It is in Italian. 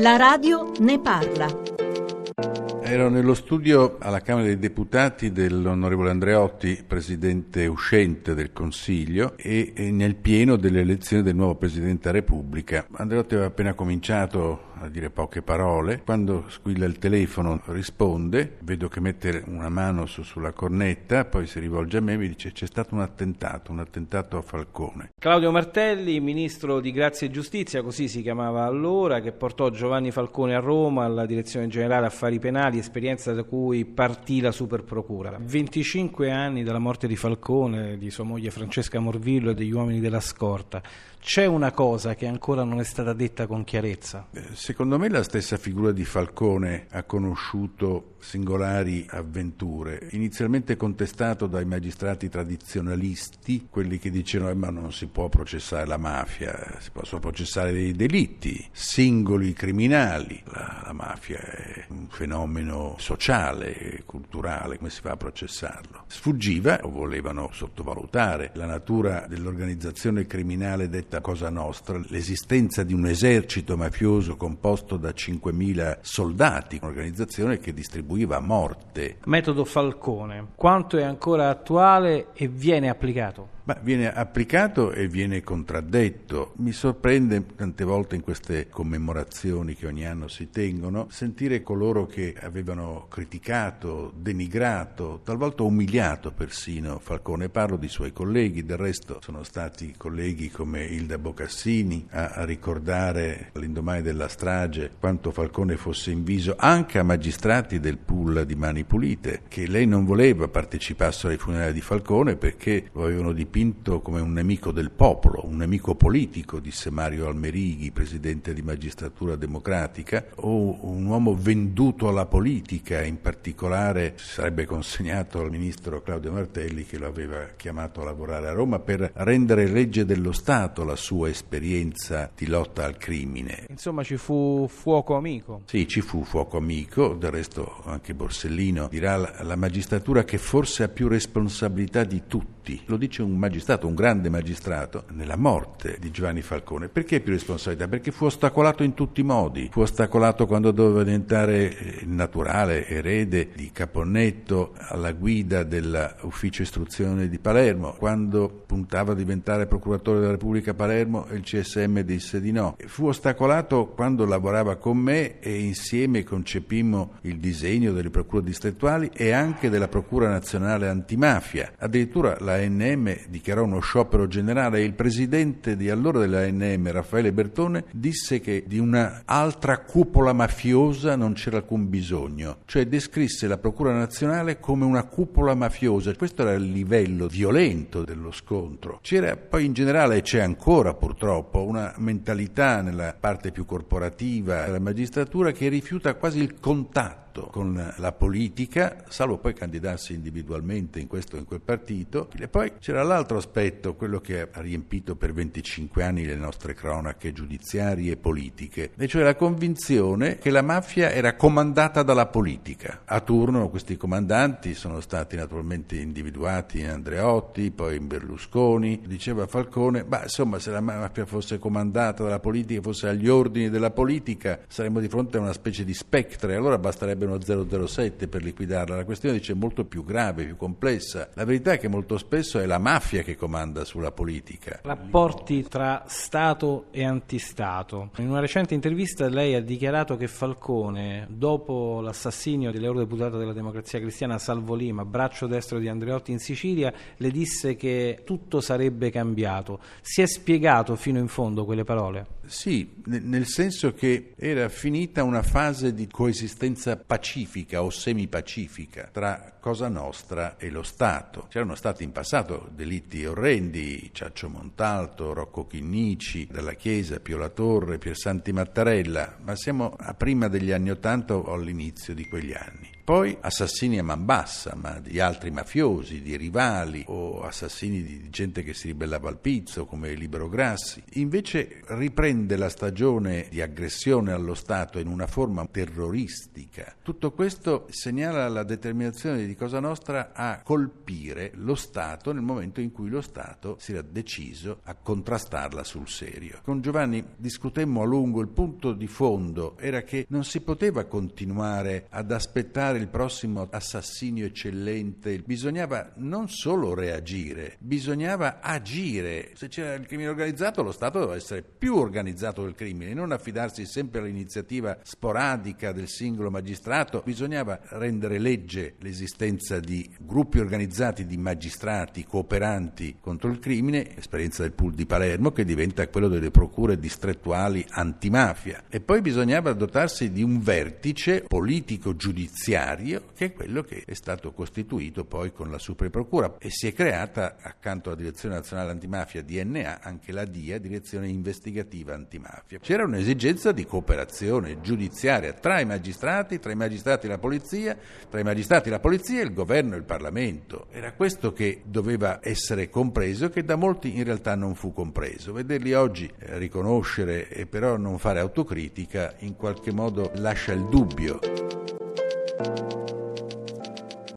La radio ne parla. Ero nello studio alla Camera dei Deputati dell'onorevole Andreotti, presidente uscente del Consiglio, e nel pieno delle elezioni del nuovo Presidente della Repubblica. Andreotti aveva appena cominciato a dire poche parole. Quando squilla il telefono risponde, vedo che mette una mano su, sulla cornetta, poi si rivolge a me e mi dice c'è stato un attentato, un attentato a Falcone. Claudio Martelli, ministro di Grazia e Giustizia, così si chiamava allora, che portò Giovanni Falcone a Roma alla Direzione Generale Affari Penali, esperienza da cui partì la Superprocura. 25 anni dalla morte di Falcone, di sua moglie Francesca Morvillo e degli uomini della scorta. C'è una cosa che ancora non è stata detta con chiarezza. Eh, secondo me la stessa figura di Falcone ha conosciuto singolari avventure, inizialmente contestato dai magistrati tradizionalisti, quelli che dicevano eh, ma non si può processare la mafia, si possono processare dei delitti, singoli criminali, la, la mafia è un fenomeno sociale, culturale, come si fa a processarlo? Sfuggiva o volevano sottovalutare la natura dell'organizzazione criminale detta Cosa Nostra, l'esistenza di un esercito mafioso composto da 5.000 soldati, un'organizzazione che distribuiva morte. Metodo Falcone, quanto è ancora attuale e viene applicato? Ma viene applicato e viene contraddetto. Mi sorprende tante volte in queste commemorazioni che ogni anno si tengono sentire coloro che avevano criticato, denigrato, talvolta umiliato persino Falcone. Parlo di suoi colleghi, del resto sono stati colleghi come Ilda Bocassini a, a ricordare all'indomani della strage quanto Falcone fosse inviso anche a magistrati del pool di Mani Pulite, che lei non voleva partecipassero ai funerali di Falcone perché lo avevano dipinto dipinto come un nemico del popolo, un nemico politico, disse Mario Almerighi, presidente di Magistratura Democratica, o un uomo venduto alla politica, in particolare sarebbe consegnato al ministro Claudio Martelli che lo aveva chiamato a lavorare a Roma per rendere legge dello Stato la sua esperienza di lotta al crimine. Insomma ci fu fuoco amico. Sì, ci fu fuoco amico, del resto anche Borsellino dirà la magistratura che forse ha più responsabilità di tutti lo dice un magistrato, un grande magistrato, nella morte di Giovanni Falcone. Perché più responsabilità? Perché fu ostacolato in tutti i modi. Fu ostacolato quando doveva diventare eh, naturale erede di Caponnetto alla guida dell'ufficio istruzione di Palermo, quando puntava a diventare procuratore della Repubblica a Palermo e il CSM disse di no. Fu ostacolato quando lavorava con me e insieme concepimmo il disegno delle procure distrettuali e anche della Procura Nazionale Antimafia. Addirittura la l'ANM dichiarò uno sciopero generale e il presidente di allora dell'ANM, Raffaele Bertone, disse che di un'altra cupola mafiosa non c'era alcun bisogno, cioè descrisse la Procura Nazionale come una cupola mafiosa. Questo era il livello violento dello scontro. C'era poi in generale, e c'è ancora purtroppo, una mentalità nella parte più corporativa della magistratura che rifiuta quasi il contatto con la politica, salvo poi candidarsi individualmente in questo o in quel partito. E poi c'era l'altro aspetto, quello che ha riempito per 25 anni le nostre cronache giudiziarie e politiche, e cioè la convinzione che la mafia era comandata dalla politica. A turno questi comandanti sono stati naturalmente individuati in Andreotti, poi in Berlusconi, diceva Falcone, ma insomma se la mafia fosse comandata dalla politica, fosse agli ordini della politica, saremmo di fronte a una specie di spectre, allora basterebbe uno 007 per liquidarla. La questione dice molto più grave, più complessa. La verità è che molto spesso è la mafia che comanda sulla politica. Rapporti tra Stato e antistato. In una recente intervista lei ha dichiarato che Falcone, dopo l'assassinio dell'eurodeputato della Democrazia Cristiana Salvo Lima, braccio destro di Andreotti in Sicilia, le disse che tutto sarebbe cambiato. Si è spiegato fino in fondo quelle parole? Sì, nel senso che era finita una fase di coesistenza pacifica o semipacifica tra Cosa Nostra e lo Stato. C'erano stati in passato delitti orrendi, Ciaccio Montalto, Rocco Chinnici, della Chiesa, Pio La Torre, Piersanti Mattarella, ma siamo a prima degli anni Ottanta o all'inizio di quegli anni. Poi assassini a man bassa, ma di altri mafiosi, di rivali o assassini di gente che si ribellava al pizzo come Libero Grassi. Invece riprende la stagione di aggressione allo Stato in una forma terroristica. Tutto questo segnala la determinazione di Cosa Nostra a colpire lo Stato nel momento in cui lo Stato si era deciso a contrastarla sul serio. Con Giovanni discutemmo a lungo, il punto di fondo era che non si poteva continuare ad aspettare il prossimo assassinio eccellente, bisognava non solo reagire, bisognava agire. Se c'era il crimine organizzato, lo Stato doveva essere più organizzato del crimine, non affidarsi sempre all'iniziativa sporadica del singolo magistrato, bisognava rendere legge l'esistenza di gruppi organizzati di magistrati cooperanti contro il crimine, esperienza del pool di Palermo che diventa quello delle procure distrettuali antimafia. E poi bisognava dotarsi di un vertice politico giudiziario che è quello che è stato costituito poi con la Suprema Procura e si è creata accanto alla Direzione Nazionale Antimafia DNA anche la DIA, Direzione Investigativa Antimafia. C'era un'esigenza di cooperazione giudiziaria tra i magistrati, tra i magistrati e la polizia, tra i magistrati, la polizia, il governo e il Parlamento. Era questo che doveva essere compreso e che da molti in realtà non fu compreso. Vederli oggi eh, riconoscere e però non fare autocritica in qualche modo lascia il dubbio. Thank you.